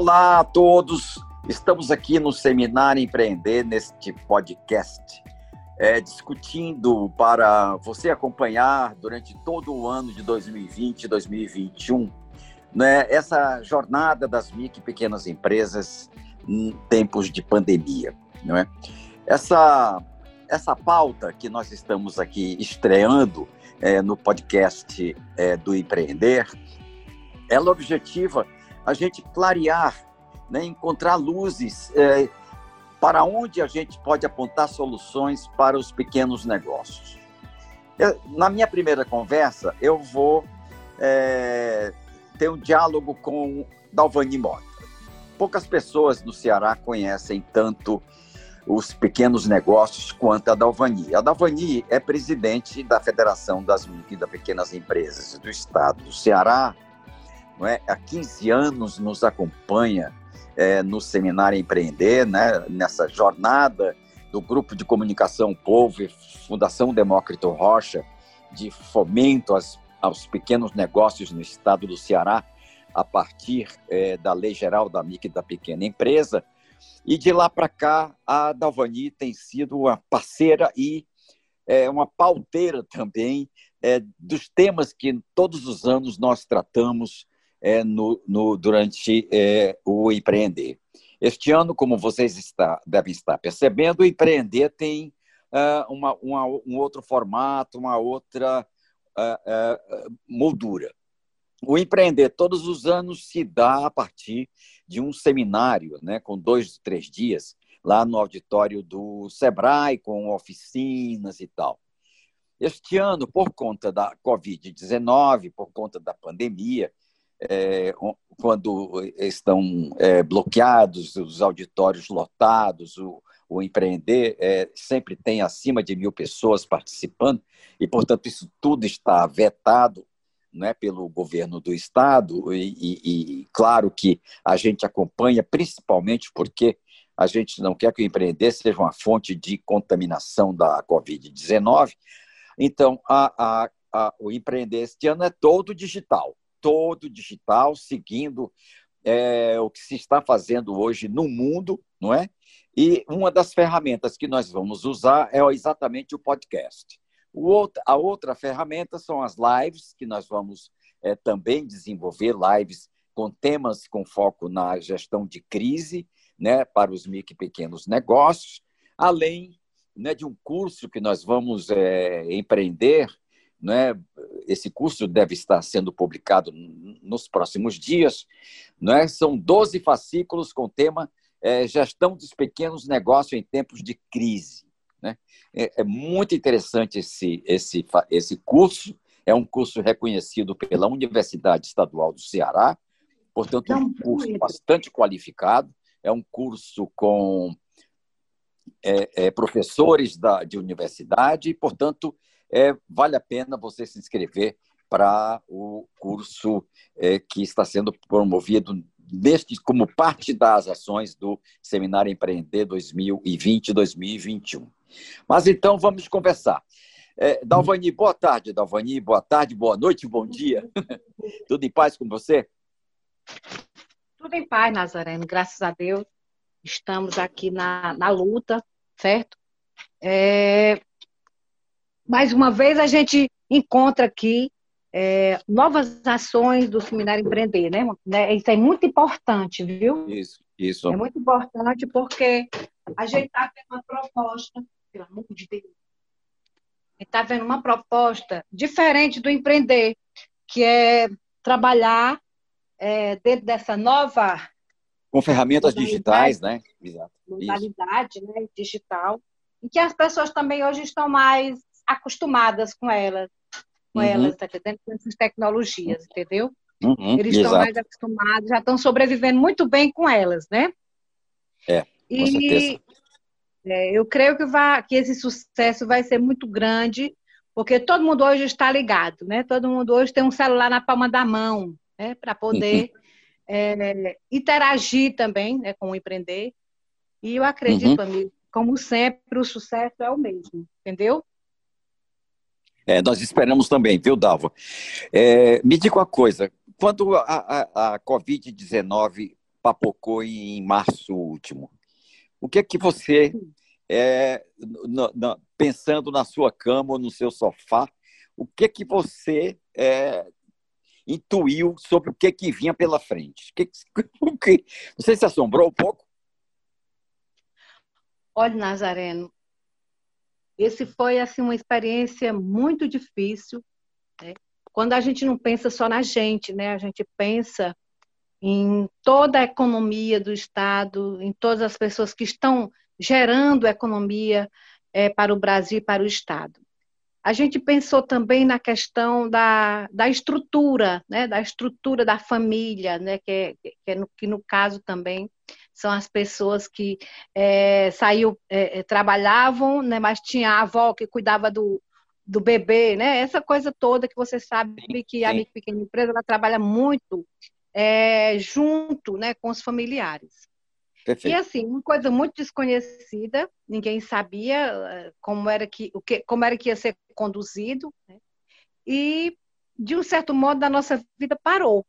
Olá a todos, estamos aqui no Seminário Empreender, neste podcast, é, discutindo para você acompanhar durante todo o ano de 2020 e 2021 né, essa jornada das micro e pequenas empresas em tempos de pandemia. Não é? essa, essa pauta que nós estamos aqui estreando é, no podcast é, do Empreender, ela objetiva a gente clarear, né, encontrar luzes é, para onde a gente pode apontar soluções para os pequenos negócios. Eu, na minha primeira conversa, eu vou é, ter um diálogo com Dalvani Mota. Poucas pessoas no Ceará conhecem tanto os pequenos negócios quanto a Dalvani. A Dalvani é presidente da Federação das e das Pequenas Empresas do Estado do Ceará, não é? há 15 anos nos acompanha é, no Seminário Empreender, né? nessa jornada do Grupo de Comunicação Povo e Fundação Demócrito Rocha, de fomento aos, aos pequenos negócios no estado do Ceará, a partir é, da Lei Geral da Micro e da Pequena Empresa. E de lá para cá, a Dalvani tem sido uma parceira e é, uma pauteira também é, dos temas que todos os anos nós tratamos é, no, no, durante é, o empreender. Este ano, como vocês está, devem estar percebendo, o empreender tem uh, uma, uma, um outro formato, uma outra uh, uh, moldura. O empreender todos os anos se dá a partir de um seminário, né, com dois, três dias, lá no auditório do Sebrae, com oficinas e tal. Este ano, por conta da Covid-19, por conta da pandemia, é, quando estão é, bloqueados, os auditórios lotados, o, o empreender é, sempre tem acima de mil pessoas participando, e, portanto, isso tudo está vetado né, pelo governo do Estado, e, e, e, claro que a gente acompanha, principalmente porque a gente não quer que o empreender seja uma fonte de contaminação da Covid-19. Então, a, a, a, o empreender este ano é todo digital todo digital, seguindo é, o que se está fazendo hoje no mundo, não é? E uma das ferramentas que nós vamos usar é exatamente o podcast. O outro, a outra ferramenta são as lives, que nós vamos é, também desenvolver lives com temas com foco na gestão de crise, né, para os micro e pequenos negócios, além né, de um curso que nós vamos é, empreender né? esse curso deve estar sendo publicado nos próximos dias. Né? São 12 fascículos com o tema é, Gestão dos Pequenos Negócios em Tempos de Crise. Né? É, é, muito interessante esse, esse, esse curso. É um curso reconhecido pela Universidade Estadual do Ceará, portanto, é um curso bastante qualificado. É um curso com é, é, professores da, de universidade, e, portanto, é, vale a pena você se inscrever para o curso é, que está sendo promovido neste, como parte das ações do Seminário Empreender 2020-2021. Mas então vamos conversar. É, Dalvani, boa tarde, Dalvani, boa tarde, boa noite, bom dia. Tudo em paz com você? Tudo em paz, Nazareno, graças a Deus. Estamos aqui na, na luta, certo? É, mais uma vez a gente encontra aqui é, novas ações do Seminário Empreender, né? né? Isso é muito importante, viu? Isso, isso. É muito importante porque a gente está vendo uma proposta, pelo amor de Deus, a gente está vendo uma proposta diferente do empreender, que é trabalhar é, dentro dessa nova com ferramentas digitais, né? Exato. Modalidade né, digital, e que as pessoas também hoje estão mais acostumadas com elas, com uhum. elas, tá entendendo? Com essas tecnologias, entendeu? Uhum, Eles estão mais acostumados, já estão sobrevivendo muito bem com elas, né? É, com e, certeza. É, eu creio que, vai, que esse sucesso vai ser muito grande, porque todo mundo hoje está ligado, né? Todo mundo hoje tem um celular na palma da mão, né? Para poder uhum. é, interagir também né, com o empreender. E eu acredito, uhum. amigo, como sempre, o sucesso é o mesmo, entendeu? É, nós esperamos também, viu, Dalva? É, me diga uma coisa: quando a, a, a Covid-19 papocou em março último. O que é que você, é, no, no, pensando na sua cama ou no seu sofá, o que é que você é, intuiu sobre o que, é que vinha pela frente? Que, que, você se assombrou um pouco? Olha, Nazareno, esse foi assim uma experiência muito difícil. Né? Quando a gente não pensa só na gente, né? A gente pensa em toda a economia do Estado, em todas as pessoas que estão gerando economia é, para o Brasil e para o Estado. A gente pensou também na questão da, da estrutura, né, da estrutura da família, né, que, é, que, é no, que no caso também são as pessoas que é, saiu, é, trabalhavam, né, mas tinha a avó que cuidava do, do bebê, né, essa coisa toda que você sabe que a minha pequena empresa ela trabalha muito é, junto né, com os familiares. Perfeito. E assim, uma coisa muito desconhecida, ninguém sabia como era que, o que, como era que ia ser conduzido, né? e de um certo modo a nossa vida parou.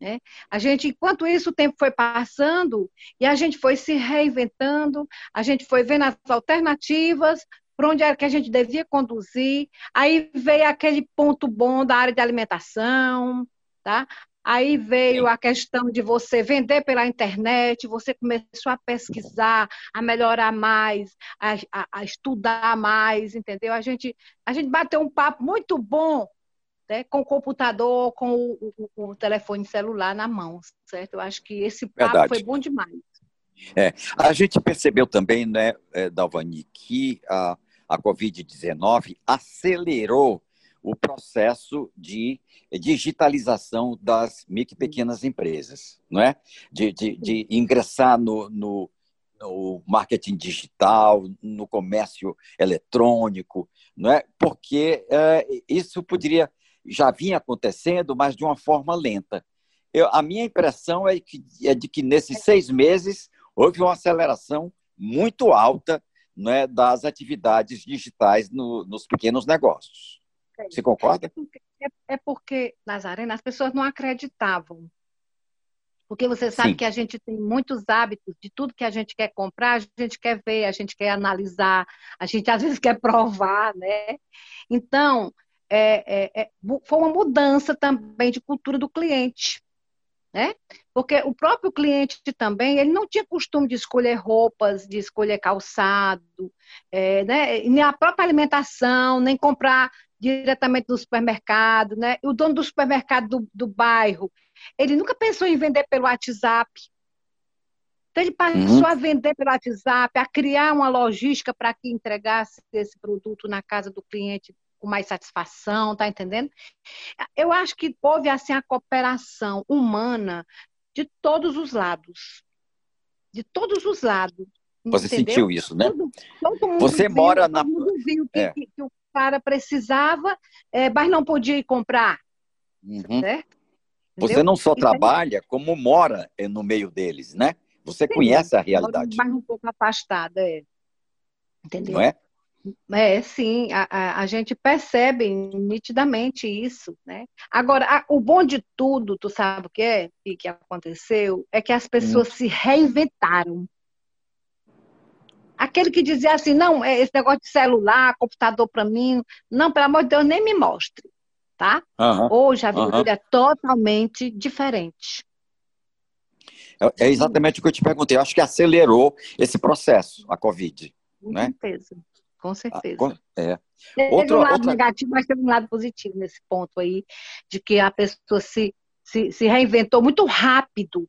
Né? A gente, enquanto isso, o tempo foi passando e a gente foi se reinventando, a gente foi vendo as alternativas para onde era que a gente devia conduzir. Aí veio aquele ponto bom da área de alimentação, tá? Aí veio a questão de você vender pela internet, você começou a pesquisar, a melhorar mais, a, a, a estudar mais, entendeu? A gente, a gente bateu um papo muito bom né, com o computador, com o, o, o, telefone celular na mão, certo? Eu acho que esse papo Verdade. foi bom demais. É, a gente percebeu também, né, é, Dalvani, que a, a Covid-19 acelerou o processo de digitalização das micro e pequenas empresas, não é? De, de, de ingressar no, no, no, marketing digital, no comércio eletrônico, não é? Porque é, isso poderia já vinha acontecendo, mas de uma forma lenta. Eu, a minha impressão é, que, é de que nesses seis meses houve uma aceleração muito alta é, das atividades digitais no, nos pequenos negócios. Você concorda? É porque, é, é porque, Nazarena, as pessoas não acreditavam. Porque você sabe Sim. que a gente tem muitos hábitos de tudo que a gente quer comprar, a gente quer ver, a gente quer analisar, a gente às vezes quer provar, né? Então, é, é, é, foi uma mudança também de cultura do cliente, né? Porque o próprio cliente também, ele não tinha costume de escolher roupas, de escolher calçado, é, né? nem a própria alimentação, nem comprar diretamente do supermercado, né? O dono do supermercado do, do bairro, ele nunca pensou em vender pelo WhatsApp. Então, ele passou uhum. a vender pelo WhatsApp, a criar uma logística para que entregasse esse produto na casa do cliente com mais satisfação, tá entendendo? Eu acho que houve assim a cooperação humana de todos os lados. De todos os lados. Você entendeu? sentiu isso, né? Todo, todo Você viu, mora na. Viu que, é. que, que, o cara precisava, é, mas não podia ir comprar. Uhum. Você não só então, trabalha, como mora é, no meio deles, né? Você sim, conhece a realidade. Mais um pouco afastada, é. Entendeu? Não é? É, sim, a, a, gente percebe nitidamente isso, né? Agora, a, o bom de tudo, tu sabe o que é, e que aconteceu, é que as pessoas hum. se reinventaram. Aquele que dizia assim, não, é esse negócio de celular, computador para mim, não, pelo amor de Deus, nem me mostre, tá? Uhum, Hoje a vida uhum. é totalmente diferente. É, é, exatamente o que eu te perguntei. Eu acho que acelerou esse processo, a Covid. Com né? certeza, com certeza. Ah, com, é. Teve Outro, um lado outra... negativo, mas teve um lado positivo nesse ponto aí, de que a pessoa se, se, se reinventou muito rápido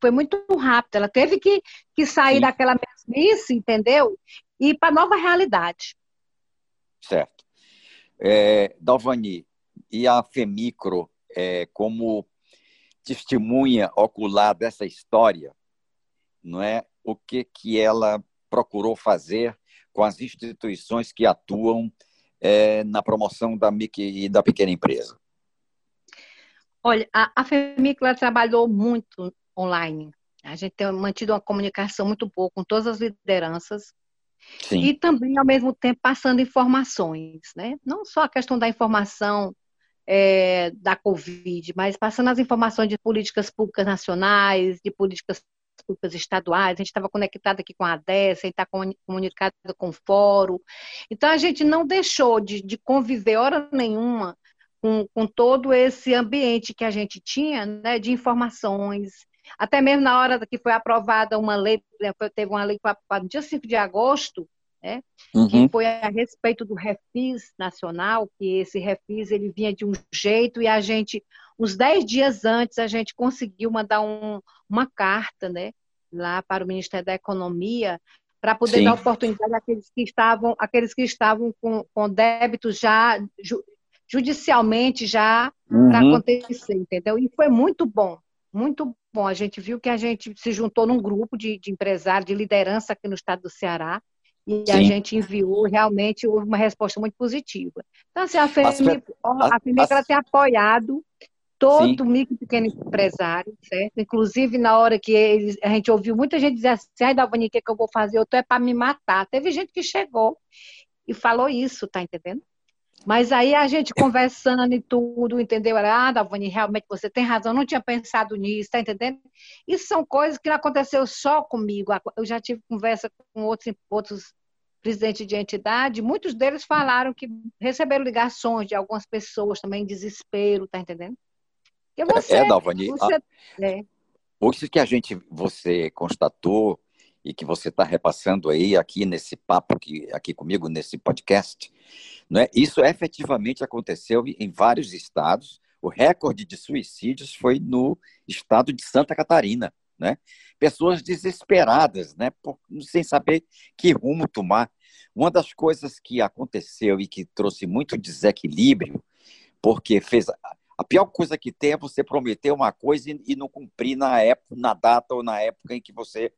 foi muito rápido. Ela teve que, que sair Sim. daquela mesmice, entendeu? E ir para nova realidade. Certo. É, Dalvani, e a Femicro, é, como testemunha ocular dessa história, não é? O que que ela procurou fazer com as instituições que atuam é, na promoção da micro e da pequena empresa? Olha, a, a Femicro trabalhou muito online. A gente tem mantido uma comunicação muito boa com todas as lideranças Sim. e também, ao mesmo tempo, passando informações, né? Não só a questão da informação é, da Covid, mas passando as informações de políticas públicas nacionais, de políticas públicas estaduais, a gente estava conectado aqui com a ADES, a gente está comunicado com o Fórum. Então, a gente não deixou de, de conviver hora nenhuma com, com, todo esse ambiente que a gente tinha, né, de informações. Até mesmo na hora que foi aprovada uma lei, teve uma lei para no dia 5 de agosto, né, uhum. que foi a respeito do refis nacional, que esse refis ele vinha de um jeito e a gente, uns 10 dias antes, a gente conseguiu mandar um, uma carta, né, lá para o Ministério da Economia, para poder Sim. dar oportunidade àqueles que estavam, àqueles que estavam com, com débitos já ju, judicialmente já uhum. para acontecer, entendeu? E foi muito bom, muito bom. A gente viu que a gente se juntou num grupo de, de empresários, de liderança aqui no estado do Ceará, e Sim. a gente enviou, realmente houve uma resposta muito positiva. Então, assim, a FEMIC, a FEMIC ela tem apoiado todo Sim. micro e pequeno empresário, certo? Inclusive, na hora que eles, a gente ouviu muita gente dizer assim, ai, Dalvani, o que, é que eu vou fazer? Eu tô é para me matar. Teve gente que chegou e falou isso, tá entendendo? Mas aí a gente conversando e tudo, entendeu? Ah, Dalvani, realmente você tem razão, não tinha pensado nisso, tá entendendo? Isso são coisas que não aconteceu só comigo. Eu já tive conversa com outros, outros presidentes de entidade, muitos deles falaram que receberam ligações de algumas pessoas também em desespero, tá entendendo? É, você, é, Dalvani, você, a, é. o que a gente, você constatou e que você está repassando aí aqui nesse papo aqui, aqui comigo, nesse podcast, né, isso efetivamente aconteceu em vários estados. O recorde de suicídios foi no estado de Santa Catarina. Né? Pessoas desesperadas, né? Por, sem saber que rumo tomar. Uma das coisas que aconteceu e que trouxe muito desequilíbrio, porque fez a pior coisa que tem é você prometer uma coisa e não cumprir na época, na data ou na época em que você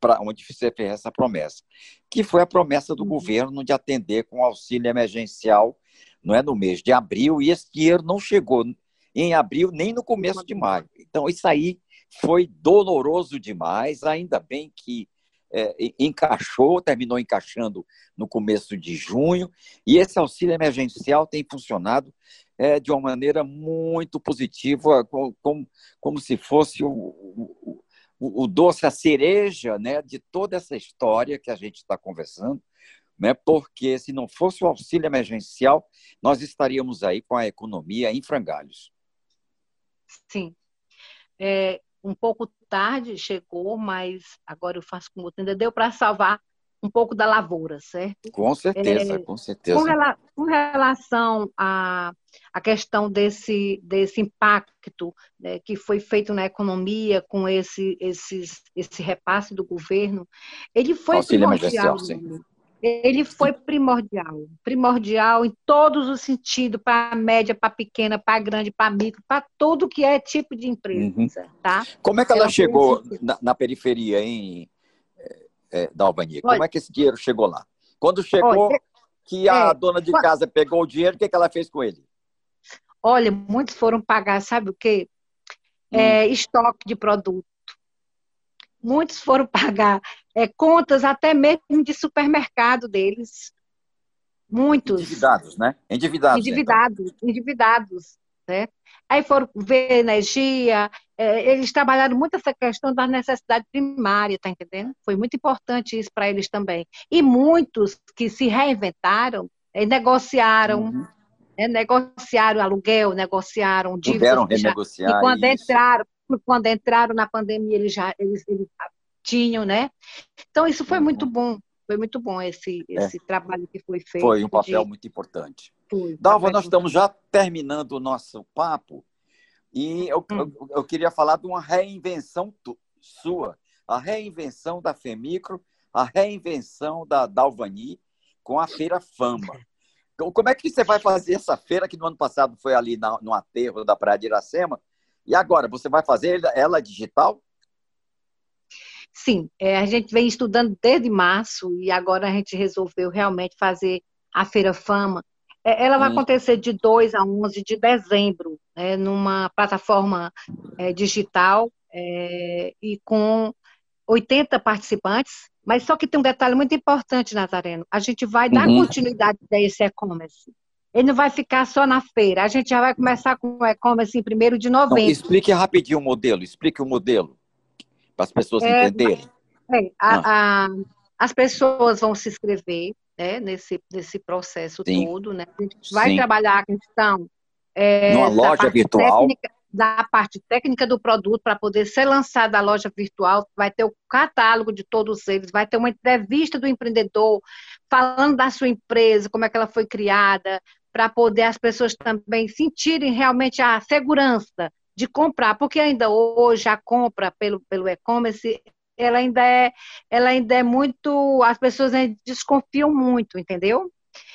para onde você fez essa promessa, que foi a promessa do uhum. governo de atender com auxílio emergencial, não é no mês de abril, e esse dinheiro não chegou em abril nem no começo de maio. Então isso aí foi doloroso demais, ainda bem que é, encaixou, terminou encaixando no começo de junho, e esse auxílio emergencial tem funcionado é, de uma maneira muito positiva, como, como, como se fosse o, o, o, doce, a cereja né, de toda essa história que a gente está conversando, né, porque se não fosse o auxílio emergencial, nós estaríamos aí com a economia em frangalhos. Sim. É, um pouco tarde chegou, mas agora eu faço com você. Ainda deu para salvar um pouco da lavoura, certo? Com certeza, é, com certeza. Com, rela com, relação à, à questão desse, desse impacto né, que foi feito na economia com esse, esses, esse repasse do governo, ele foi Auxílio primordial. Ele foi primordial, primordial em todos os sentidos, para a média, para a pequena, para a grande, para a micro, para tudo que é tipo de empresa, uhum. tá? Como é que ela, ela chegou na, na periferia, hein? É, da Albania. Olha, Como é que esse dinheiro chegou lá? Quando chegou, olha, que a é, dona de casa pegou o dinheiro, o que, que ela fez com ele? Olha, muitos foram pagar, sabe o quê? É, hum. estoque de produto. Muitos foram pagar é, contas até mesmo de supermercado deles. Muitos. Endividados, né? Endividados. Endividados, então. endividados. Né? Aí foram ver energia, é, eles trabalharam muito essa questão da necessidade primária, tá entendendo? Foi muito importante isso para eles também. E muitos que se reinventaram, é, negociaram, uhum. é, negociaram aluguel, negociaram dívidas. Puderam renegociar e quando isso. entraram, quando entraram na pandemia, eles já eles, eles tinham, né? Então isso foi uhum. muito bom. Foi muito bom esse, é. esse é. trabalho que foi feito. Foi um papel de... muito importante. Foi, Dalva, nós estamos já terminando o nosso papo e eu, hum. eu, eu, queria falar de uma reinvenção sua, a reinvenção da FEMICRO, a reinvenção da Dalvani com a Feira Fama. Então, como é que você vai fazer essa feira que no ano passado foi ali na, no aterro da Praia de Iracema? E agora, você vai fazer ela digital? Sim, é, a gente vem estudando desde março e agora a gente resolveu realmente fazer a Feira Fama. É, ela vai acontecer de 2 a 11 de dezembro, né, numa plataforma é, digital é, e com 80 participantes, mas só que tem um detalhe muito importante, Nazareno. A gente vai dar uhum. continuidade a esse e-commerce. ele não vai ficar só na feira. A gente já vai começar com o e-commerce em 1 de novembro. Não, explique rapidinho o modelo, explique o modelo, para as pessoas é, entenderem. É, a, ah. a, as pessoas vão se inscrever né, nesse, nesse processo Sim. todo. Né? A gente vai Sim. trabalhar a questão. É, Numa loja virtual. Técnica, da parte técnica do produto para poder ser lançado a loja virtual, vai ter o catálogo de todos eles, vai ter uma entrevista do empreendedor falando da sua empresa, como é que ela foi criada, para poder as pessoas também sentirem realmente a segurança de comprar, porque ainda hoje a compra pelo, pelo e-commerce ela ainda é ela ainda é muito as pessoas desconfiam muito, entendeu?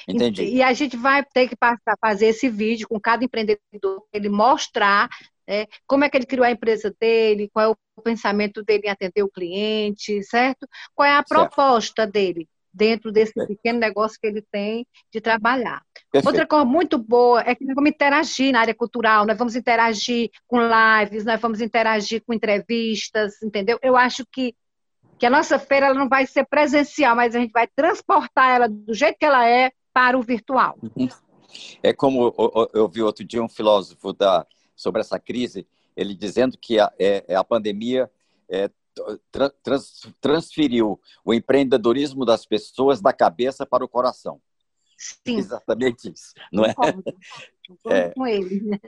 Entendi. E, e a gente vai ter que passar, fazer esse vídeo com cada empreendedor, ele mostrar né, como é que ele criou a empresa dele, qual é o pensamento dele em atender o cliente, certo? Qual é a proposta certo. dele dentro desse pequeno negócio que ele tem de trabalhar. Perfeito. Outra coisa muito boa é que nós vamos interagir na área cultural, nós vamos interagir com lives, nós vamos interagir com entrevistas, entendeu? Eu acho que, que a nossa feira ela não vai ser presencial, mas a gente vai transportar ela do jeito que ela é para o virtual. É como eu vi outro dia um filósofo da, sobre essa crise, ele dizendo que a, é, é a pandemia é, trans, transferiu o empreendedorismo das pessoas da cabeça para o coração. Sim. Exatamente isso, não é? Concordo, concordo é. com ele.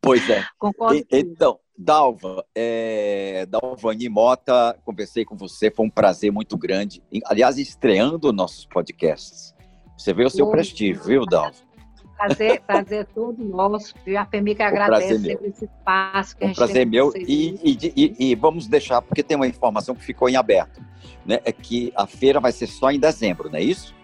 Pois é. Concordo. E, então, Dalva, é, Dalvani Mota, conversei com você, foi um prazer muito grande. Aliás, estreando nossos podcasts. Você vê o seu prestígio, viu, Dalva? Prazer, prazer todo nosso. E a FEMIC agradece esse espaço que um a gente prazer meu. E, e, e, e, vamos deixar, porque tem uma informação que ficou em aberto, né? É que a feira vai ser só em dezembro, não é isso?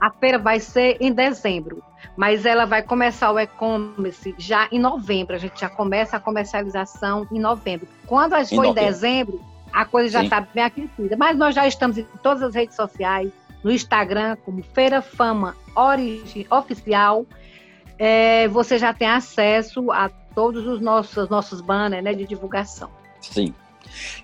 A feira vai ser em dezembro, mas ela vai começar o e-commerce já em novembro. A gente já começa a comercialização em novembro. Quando a gente for em dezembro, a coisa já está bem aquecida. Mas nós já estamos em todas as redes sociais, no Instagram, como Feira Fama Origem Oficial é, você já tem acesso a todos os nossos, nossos banners né, de divulgação. Sim.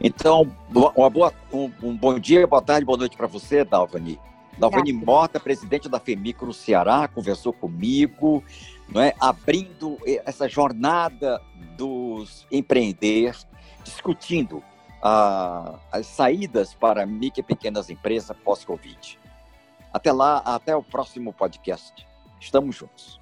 Então, uma boa, um, um bom dia, boa tarde, boa noite para você, Dalvani. Dalvani Mota, presidente da FEMICO no Ceará, conversou comigo, não é, abrindo essa jornada dos empreender, discutindo ah, as saídas para micro e pequenas empresas pós-Covid. Até lá, até o próximo podcast. Estamos juntos.